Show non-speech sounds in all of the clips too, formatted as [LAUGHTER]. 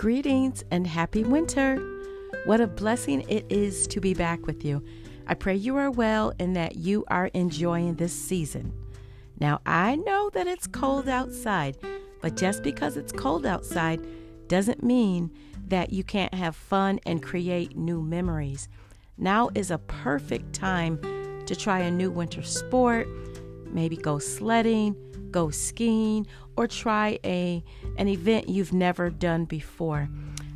Greetings and happy winter. What a blessing it is to be back with you. I pray you are well and that you are enjoying this season. Now, I know that it's cold outside, but just because it's cold outside doesn't mean that you can't have fun and create new memories. Now is a perfect time to try a new winter sport, maybe go sledding, go skiing, or try a an event you've never done before.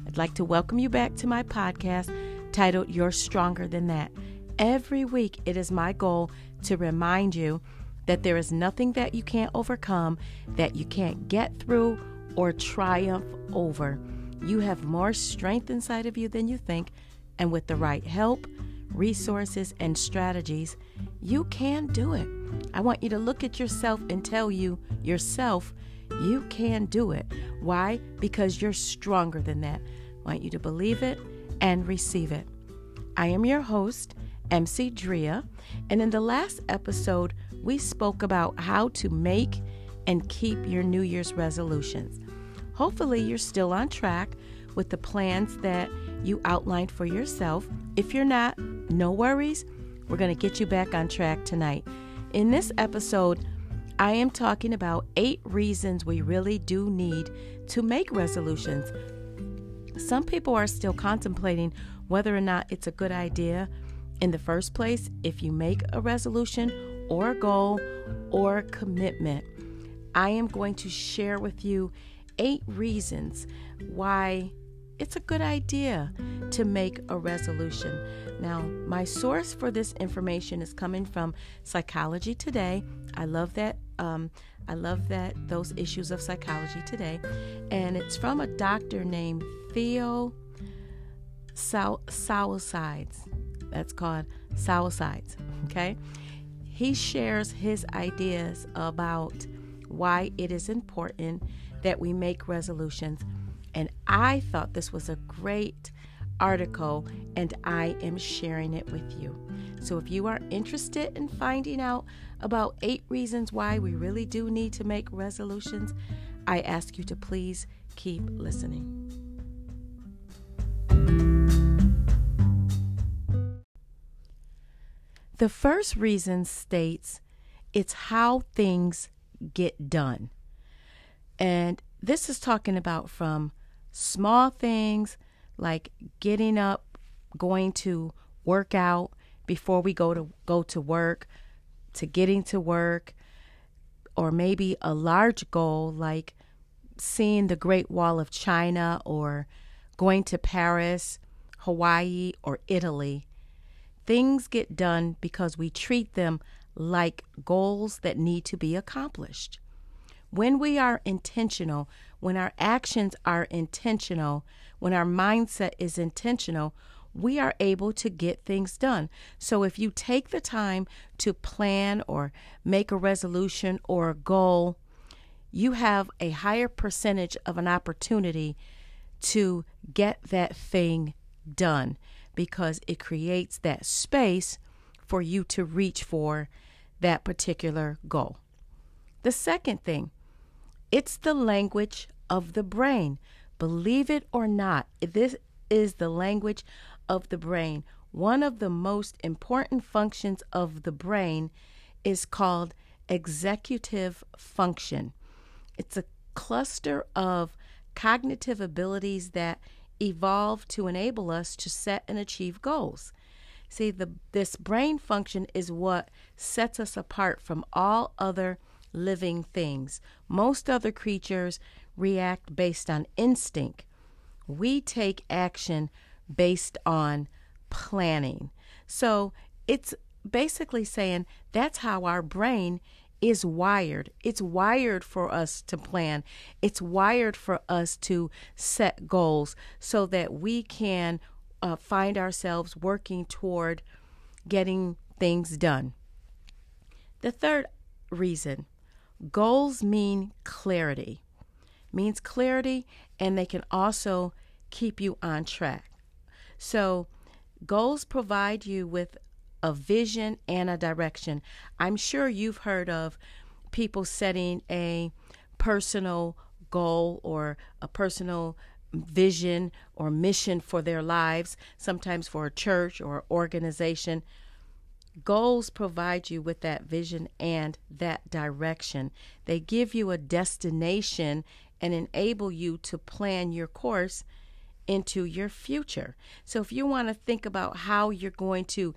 I'd like to welcome you back to my podcast titled You're Stronger Than That. Every week it is my goal to remind you that there is nothing that you can't overcome, that you can't get through or triumph over. You have more strength inside of you than you think, and with the right help, resources, and strategies, you can do it. I want you to look at yourself and tell you yourself you can do it. Why? Because you're stronger than that. I want you to believe it and receive it. I am your host, MC Drea, and in the last episode, we spoke about how to make and keep your New Year's resolutions. Hopefully, you're still on track with the plans that you outlined for yourself. If you're not, no worries. We're going to get you back on track tonight. In this episode, I am talking about eight reasons we really do need to make resolutions. Some people are still contemplating whether or not it's a good idea in the first place if you make a resolution or a goal or commitment. I am going to share with you eight reasons why it's a good idea to make a resolution. Now, my source for this information is coming from Psychology Today. I love that. Um, I love that those issues of Psychology Today, and it's from a doctor named Theo Tsaousides. That's called Tsaousides. [LAUGHS] Okay, he shares his ideas about why it is important that we make resolutions and I thought this was a great article, and I am sharing it with you. So if you are interested in finding out about eight reasons why we really do need to make resolutions, I ask you to please keep listening. The first reason states it's how things get done. And this is talking about from small things like getting up, going to work out before we go to go to work, to getting to work, or maybe a large goal like seeing the Great Wall of China or going to Paris, Hawaii, or Italy. Things get done because we treat them like goals that need to be accomplished. When we are intentional, when our actions are intentional, when our mindset is intentional, we are able to get things done. So if you take the time to plan or make a resolution or a goal, you have a higher percentage of an opportunity to get that thing done because it creates that space for you to reach for that particular goal. The second thing, it's the language of the brain. Believe it or not, this is the language of the brain. One of the most important functions of the brain is called executive function. It's a cluster of cognitive abilities that evolve to enable us to set and achieve goals. See, the, this brain function is what sets us apart from all other living things. Most other creatures react based on instinct. We take action based on planning. So it's basically saying that's how our brain is wired. It's wired for us to plan, it's wired for us to set goals so that we can uh, find ourselves working toward getting things done. The third reason Goals mean clarity, means clarity, and they can also keep you on track. So, goals provide you with a vision and a direction. I'm sure you've heard of people setting a personal goal or a personal vision or mission for their lives, sometimes for a church or organization. Goals provide you with that vision and that direction. They give you a destination and enable you to plan your course into your future. So, if you want to think about how you're going to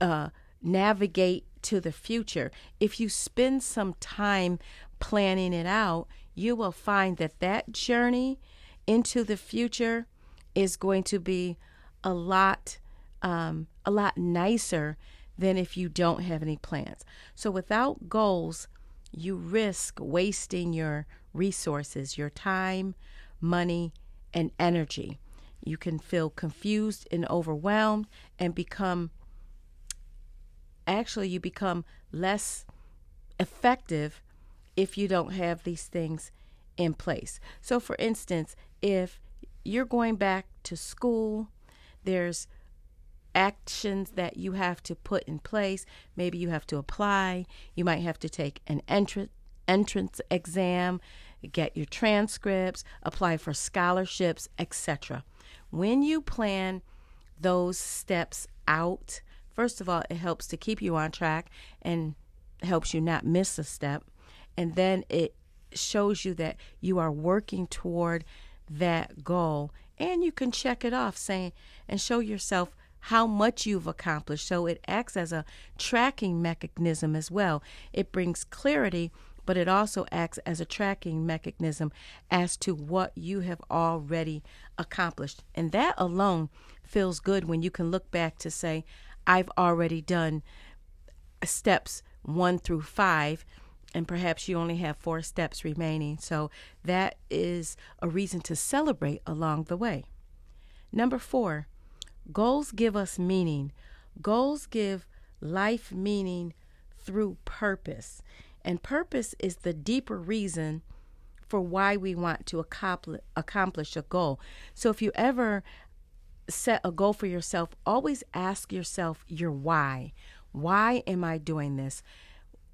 uh, navigate to the future, if you spend some time planning it out, you will find that that journey into the future is going to be a lot um, a lot nicer than if you don't have any plans. So without goals, you risk wasting your resources, your time, money, and energy. You can feel confused and overwhelmed and become actually you become less effective if you don't have these things in place. So for instance, if you're going back to school, there's actions that you have to put in place. Maybe you have to apply. You might have to take an entrance entrance exam, get your transcripts, apply for scholarships, etc. When you plan those steps out, first of all, it helps to keep you on track and helps you not miss a step. And then it shows you that you are working toward that goal and you can check it off saying and show yourself how much you've accomplished so it acts as a tracking mechanism as well it brings clarity but it also acts as a tracking mechanism as to what you have already accomplished and that alone feels good when you can look back to say i've already done steps 1 through 5 and perhaps you only have four steps remaining. So that is a reason to celebrate along the way. Number four, goals give us meaning. Goals give life meaning through purpose. And purpose is the deeper reason for why we want to accomplish a goal. So if you ever set a goal for yourself, always ask yourself your why. Why am I doing this?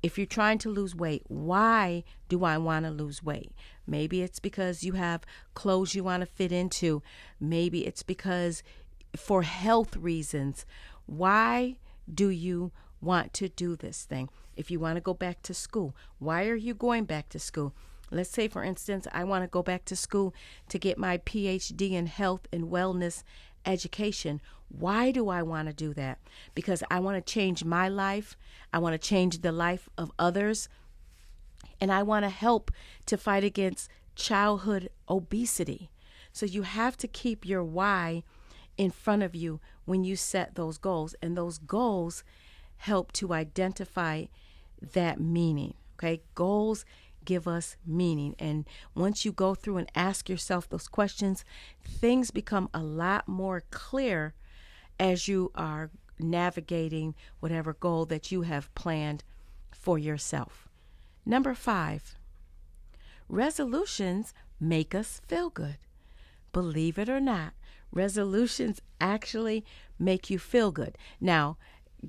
if you're trying to lose weight, why do I want to lose weight? Maybe it's because you have clothes you want to fit into. Maybe it's because for health reasons. Why do you want to do this thing? If you want to go back to school, why are you going back to school? Let's say, for instance, I want to go back to school to get my PhD in health and wellness education. Why do I want to do that? Because I want to change my life. I want to change the life of others. And I want to help to fight against childhood obesity. So you have to keep your why in front of you when you set those goals. And those goals help to identify that meaning. Okay? Goals give us meaning. And once you go through and ask yourself those questions, things become a lot more clear as you are navigating whatever goal that you have planned for yourself. Number five, resolutions make us feel good. Believe it or not, resolutions actually make you feel good. Now,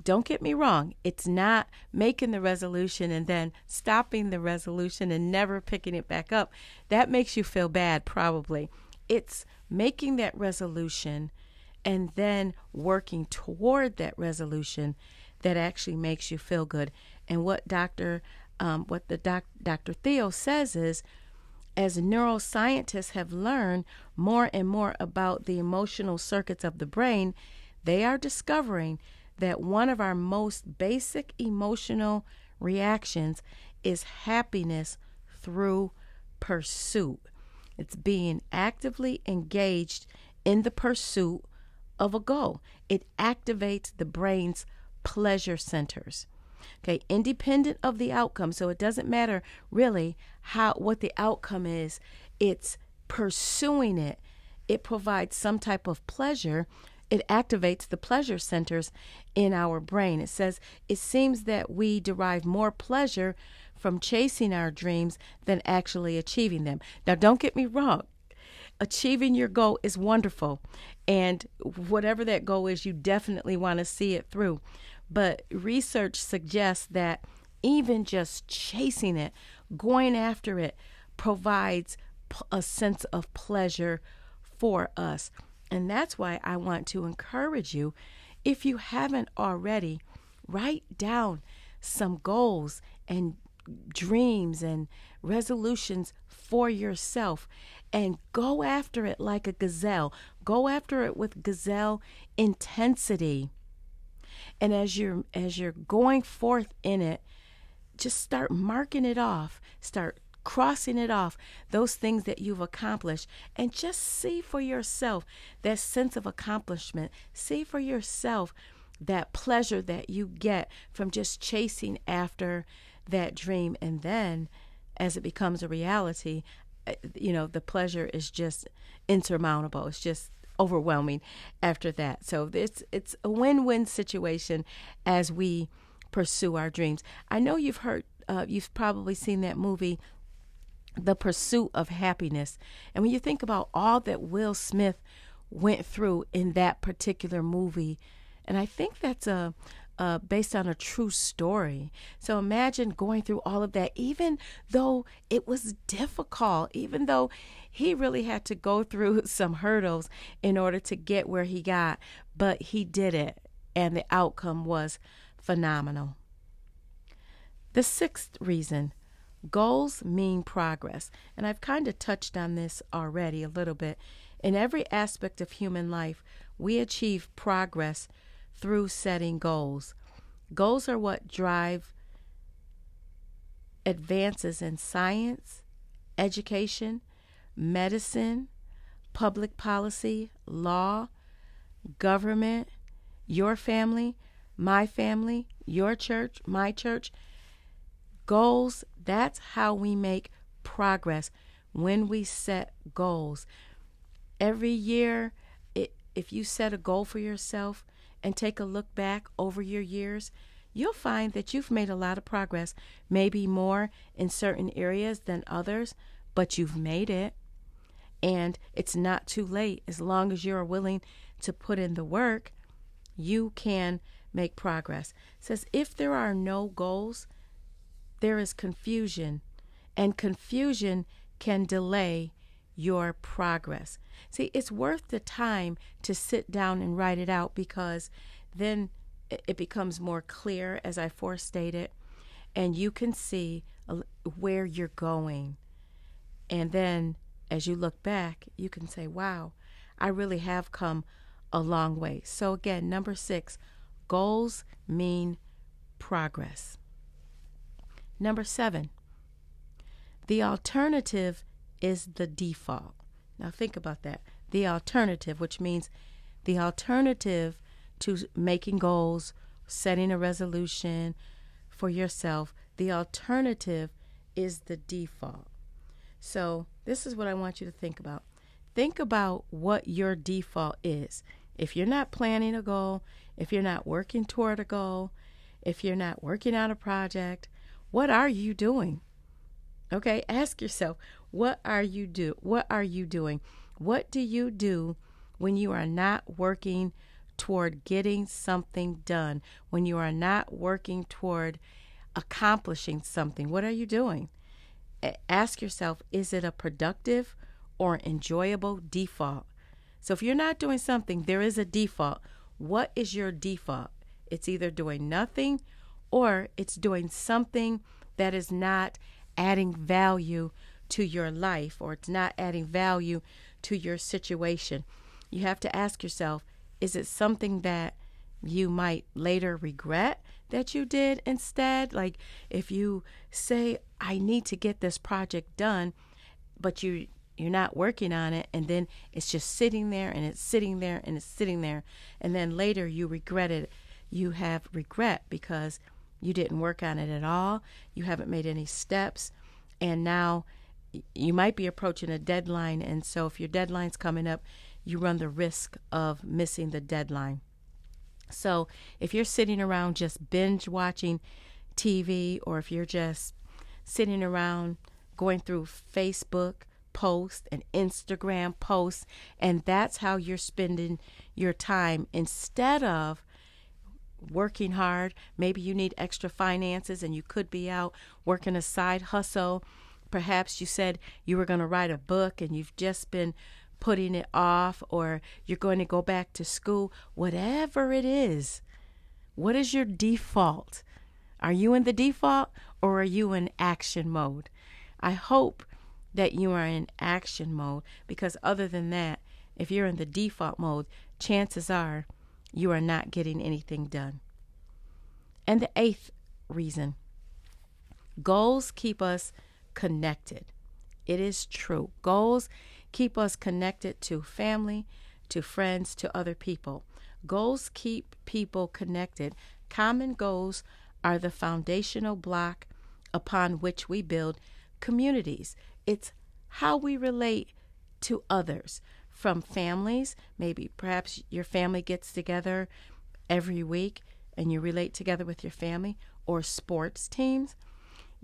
don't get me wrong, it's not making the resolution and then stopping the resolution and never picking it back up. That makes you feel bad, probably. It's making that resolution and then working toward that resolution that actually makes you feel good. And what Dr. Um, what the doc, Dr. Theo says is, as neuroscientists have learned more and more about the emotional circuits of the brain, they are discovering that one of our most basic emotional reactions is happiness through pursuit. It's being actively engaged in the pursuit of a goal. It activates the brain's pleasure centers. Okay, independent of the outcome. So it doesn't matter really how what the outcome is. It's pursuing it. It provides some type of pleasure it activates the pleasure centers in our brain. It says it seems that we derive more pleasure from chasing our dreams than actually achieving them. Now, don't get me wrong. Achieving your goal is wonderful. And whatever that goal is, you definitely want to see it through. But research suggests that even just chasing it, going after it, provides a sense of pleasure for us. And that's why I want to encourage you, if you haven't already, write down some goals and dreams and resolutions for yourself and go after it like a gazelle. Go after it with gazelle intensity. And as you're as you're going forth in it, just start marking it off. Start crossing it off, those things that you've accomplished, and just see for yourself that sense of accomplishment. See for yourself that pleasure that you get from just chasing after that dream. And then, as it becomes a reality, uh, you know, the pleasure is just insurmountable. It's just overwhelming after that. So it's it's a win-win situation as we pursue our dreams. I know you've heard uh, you've probably seen that movie the pursuit of happiness. And when you think about all that Will Smith went through in that particular movie, and I think that's a uh, based on a true story. So imagine going through all of that, even though it was difficult, even though he really had to go through [LAUGHS] some hurdles in order to get where he got, but he did it, and the outcome was phenomenal. The sixth reason Goals mean progress. And I've kind of touched on this already a little bit. In every aspect of human life, we achieve progress through setting goals. Goals are what drive advances in science, education, medicine, public policy, law, government, your family, my family, your church, my church. Goals that's how we make progress when we set goals. Every year, it, if you set a goal for yourself and take a look back over your years, you'll find that you've made a lot of progress, maybe more in certain areas than others, but you've made it. And it's not too late. As long as you're willing to put in the work, you can make progress. It says if there are no goals, there is confusion, and confusion can delay your progress. See, it's worth the time to sit down and write it out because then it becomes more clear, as I forestated, and you can see uh, where you're going. And then as you look back, you can say, wow, I really have come a long way. So, again, number six, goals mean progress. Number seven, the alternative is the default. Now, think about that. The alternative, which means the alternative to making goals, setting a resolution for yourself, the alternative is the default. So, this is what I want you to think about. Think about what your default is. If you're not planning a goal, if you're not working toward a goal, if you're not working on a project, what are you doing? Okay, ask yourself, what are you do? What are you doing? What do you do when you are not working toward getting something done? When you are not working toward accomplishing something? What are you doing? Ask yourself, is it a productive or enjoyable default? So if you're not doing something, there is a default. What is your default? It's either doing nothing or it's doing something that is not adding value to your life or it's not adding value to your situation. You have to ask yourself is it something that you might later regret that you did instead? Like if you say, I need to get this project done, but you you're not working on it and then it's just sitting there and it's sitting there and it's sitting there and then later you regret it you have regret because you didn't work on it at all, you haven't made any steps, and now you might be approaching a deadline. And so, if your deadline's coming up, you run the risk of missing the deadline. So, if you're sitting around just binge watching TV, or if you're just sitting around going through Facebook posts and Instagram posts, and that's how you're spending your time instead of working hard. Maybe you need extra finances and you could be out working a side hustle. Perhaps you said you were going to write a book and you've just been putting it off or you're going to go back to school, whatever it is, what is your default? Are you in the default or are you in action mode? I hope that you are in action mode because, other than that, if you're in the default mode, chances are you are not getting anything done. And the eighth reason goals keep us connected. It is true. Goals keep us connected to family, to friends, to other people. Goals keep people connected. Common goals are the foundational block upon which we build communities. It's how we relate to others from families. Maybe perhaps your family gets together every week and you relate together with your family, or sports teams.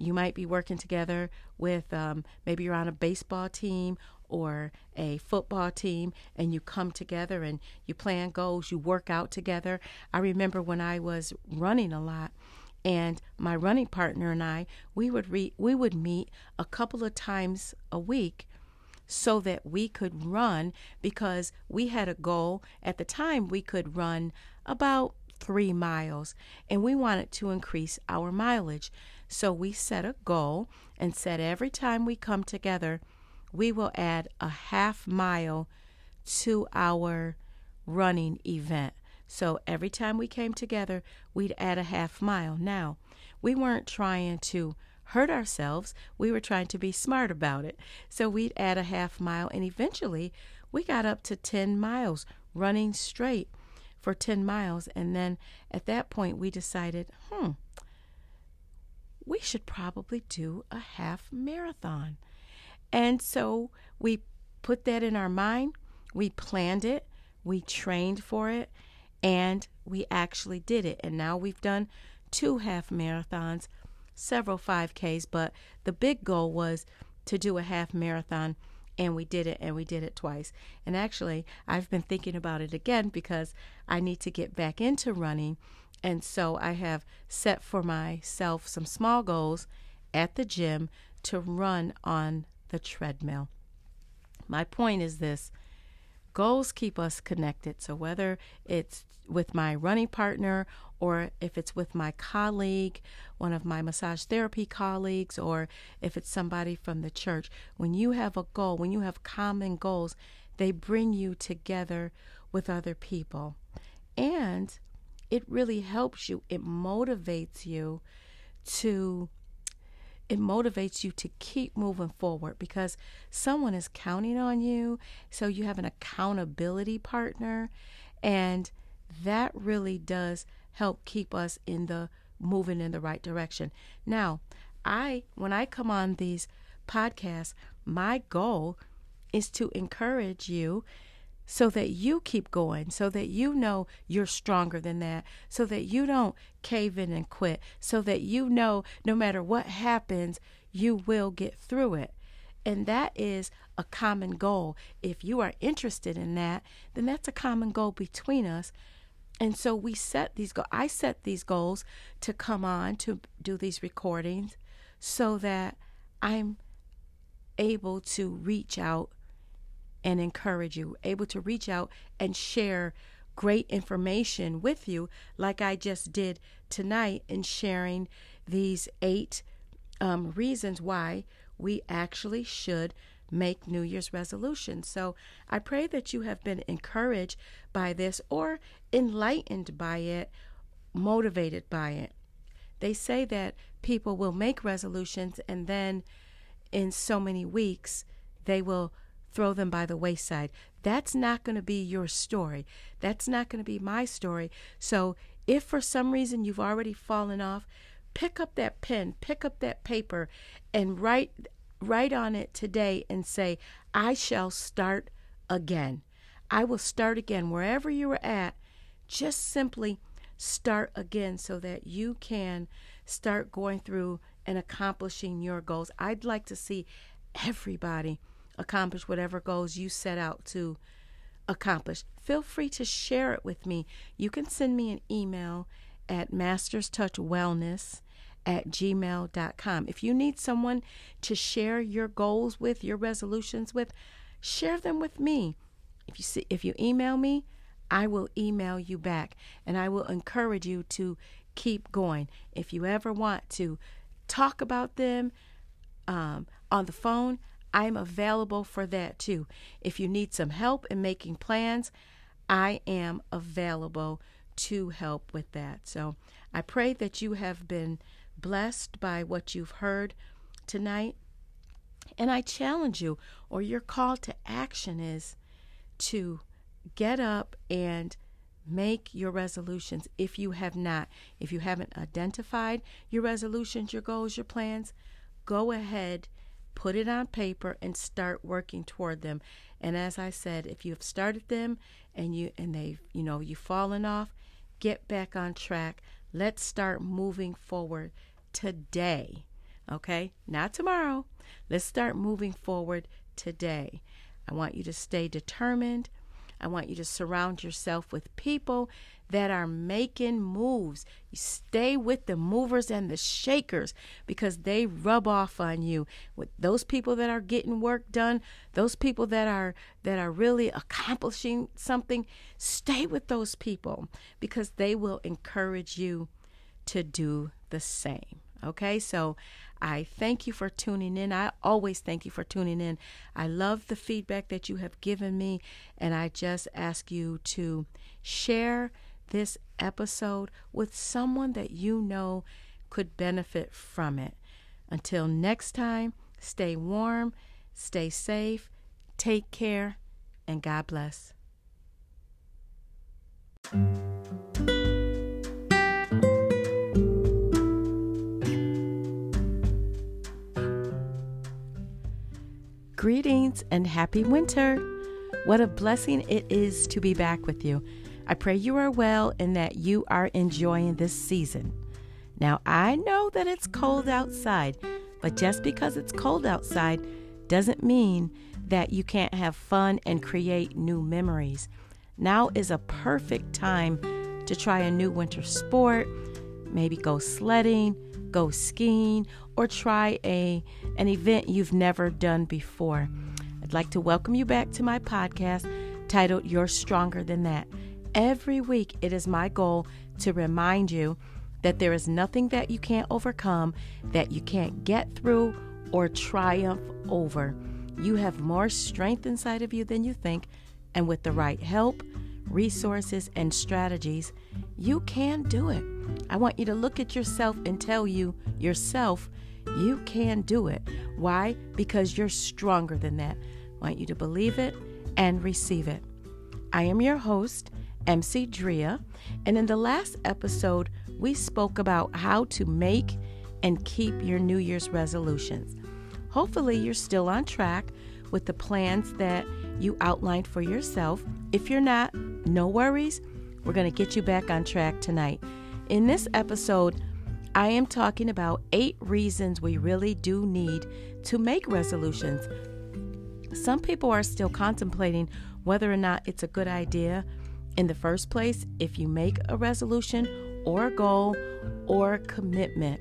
You might be working together with um, maybe you're on a baseball team or a football team and you come together and you plan goals, you work out together. I remember when I was running a lot and my running partner and I, we would re- we would meet a couple of times a week so that we could run because we had a goal at the time we could run about 3 miles and we wanted to increase our mileage. So we set a goal and said every time we come together we will add a half mile to our running event. So every time we came together, we'd add a half mile. Now, we weren't trying to hurt ourselves, we were trying to be smart about it. So we'd add a half mile, and eventually we got up to 10 miles running straight for 10 miles. And then at that point, we decided, hmm, we should probably do a half marathon. And so we put that in our mind, we planned it, we trained for it, and we actually did it. And now we've done two half marathons, several 5Ks, but the big goal was to do a half marathon. And we did it, and we did it twice. And actually, I've been thinking about it again because I need to get back into running. And so I have set for myself some small goals at the gym to run on the treadmill. My point is this goals keep us connected. So whether it's with my running partner or if it's with my colleague, one of my massage therapy colleagues, or if it's somebody from the church, when you have a goal, when you have common goals, they bring you together with other people. And it really helps you, it motivates you to it motivates you to keep moving forward because someone is counting on you. So you have an accountability partner. And that really does help keep us in the moving in the right direction. Now, I, when I come on these podcasts, my goal is to encourage you so that you keep going, so that you know you're stronger than that, so that you don't cave in and quit, so that you know no matter what happens, you will get through it. And that is a common goal. If you are interested in that, then that's a common goal between us. And so we set these goals. I set these goals to come on to do these recordings so that I'm able to reach out and encourage you, able to reach out and share great information with you, like I just did tonight in sharing these eight um, reasons why we actually should make New Year's resolutions. So I pray that you have been encouraged by this or enlightened by it, motivated by it. They say that people will make resolutions and then in so many weeks they will throw them by the wayside. That's not going to be your story. That's not going to be my story. So if for some reason you've already fallen off, pick up that pen, pick up that paper, and write write on it today and say, I shall start again. I will start again wherever you are at. Just simply start again so that you can start going through and accomplishing your goals. I'd like to see everybody accomplish whatever goals you set out to accomplish. Feel free to share it with me. You can send me an email at masterstouchwellness at gmail.com. If you need someone to share your goals with, your resolutions with, share them with me. If you see, if you email me, I will email you back and I will encourage you to keep going. If you ever want to talk about them um, on the phone, I'm available for that too. If you need some help in making plans, I am available to help with that. So I pray that you have been blessed by what you've heard tonight. And I challenge you, or your call to action is to get up and make your resolutions if you have not. If you haven't identified your resolutions, your goals, your plans, go ahead, put it on paper and start working toward them. And as I said, if you have started them and you and they've, you know, you've fallen off, get back on track. Let's start moving forward today. Okay? Not tomorrow. Let's start moving forward today. I want you to stay determined. I want you to surround yourself with people that are making moves. You stay with the movers and the shakers because they rub off on you. With those people that are getting work done, those people that are that are really accomplishing something, stay with those people because they will encourage you to do the same. Okay? So I thank you for tuning in. I always thank you for tuning in. I love the feedback that you have given me, and I just ask you to share this episode with someone that you know could benefit from it. Until next time, stay warm, stay safe, take care, and God bless. Greetings and happy winter. What a blessing it is to be back with you. I pray you are well and that you are enjoying this season. Now, I know that it's cold outside, but just because it's cold outside doesn't mean that you can't have fun and create new memories. Now is a perfect time to try a new winter sport, maybe go sledding, go skiing, or try a an event you've never done before. I'd like to welcome you back to my podcast titled You're Stronger Than That. Every week it is my goal to remind you that there is nothing that you can't overcome, that you can't get through or triumph over. You have more strength inside of you than you think, and with the right help, resources, and strategies, you can do it. I want you to look at yourself and tell you yourself you can do it. Why? Because you're stronger than that. I want you to believe it and receive it. I am your host, MC Drea, and in the last episode, we spoke about how to make and keep your New Year's resolutions. Hopefully, you're still on track with the plans that you outlined for yourself. If you're not, no worries. We're going to get you back on track tonight. In this episode, I am talking about eight reasons we really do need to make resolutions. Some people are still contemplating whether or not it's a good idea in the first place if you make a resolution or a goal or a commitment.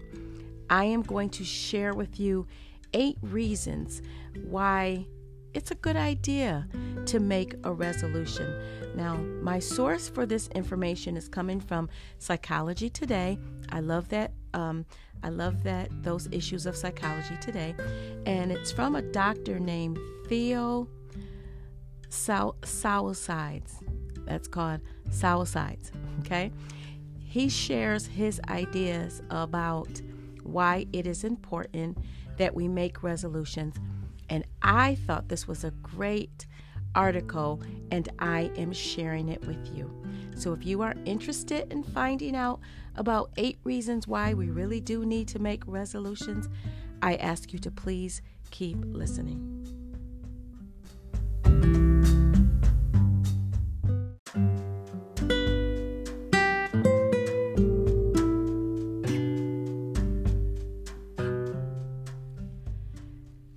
I am going to share with you eight reasons why it's a good idea to make a resolution. Now, my source for this information is coming from Psychology Today. I love that. Um, I love that those issues of Psychology Today, and it's from a doctor named Theo Tsaousides. That's called Tsaousides. [LAUGHS] Okay, he shares his ideas about why it is important that we make resolutions and I thought this was a great article, and I am sharing it with you. So if you are interested in finding out about eight reasons why we really do need to make resolutions, I ask you to please keep listening.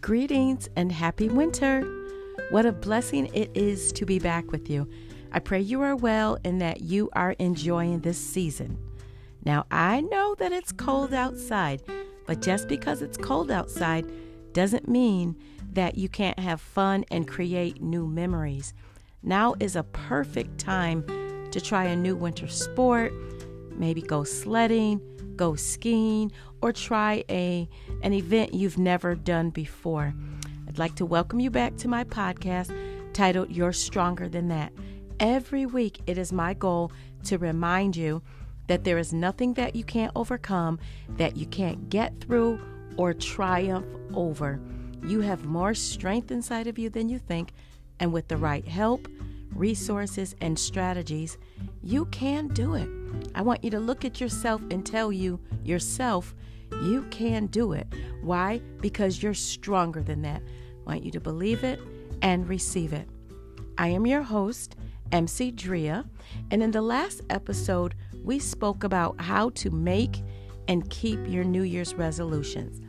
Greetings and happy winter. What a blessing it is to be back with you. I pray you are well and that you are enjoying this season. Now, I know that it's cold outside, but just because it's cold outside doesn't mean that you can't have fun and create new memories. Now is a perfect time to try a new winter sport, maybe go sledding, go skiing, or try a an event you've never done before. I'd like to welcome you back to my podcast titled You're Stronger Than That. Every week it is my goal to remind you that there is nothing that you can't overcome, that you can't get through or triumph over. You have more strength inside of you than you think, and with the right help, resources, and strategies, you can do it. I want you to look at yourself and tell you yourself you can do it. Why? Because you're stronger than that. I want you to believe it and receive it. I am your host, MC Drea, and in the last episode, we spoke about how to make and keep your New Year's resolutions.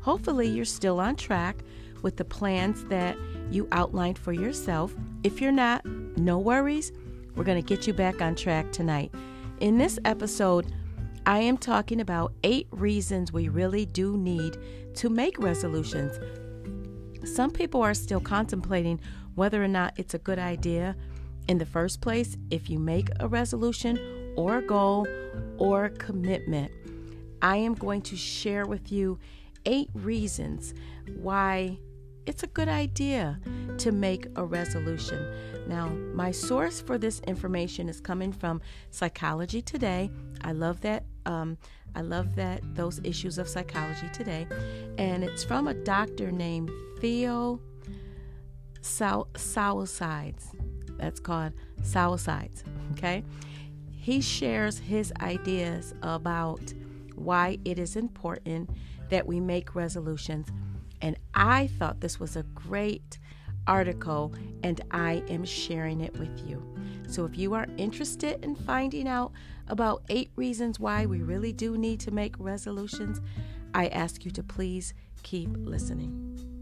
Hopefully, you're still on track with the plans that you outlined for yourself. If you're not, no worries. We're going to get you back on track tonight. In this episode, I am talking about eight reasons we really do need to make resolutions. Some people are still contemplating whether or not it's a good idea in the first place if you make a resolution or a goal or commitment. I am going to share with you eight reasons why it's a good idea to make a resolution. Now, my source for this information is coming from Psychology Today. I love that. Um, I love that those issues of Psychology Today, and it's from a doctor named Theo Sou- Tsaousides. That's called Tsaousides. Okay, he shares his ideas about why it is important that we make resolutions and I thought this was a great article, and I am sharing it with you. So if you are interested in finding out about eight reasons why we really do need to make resolutions, I ask you to please keep listening.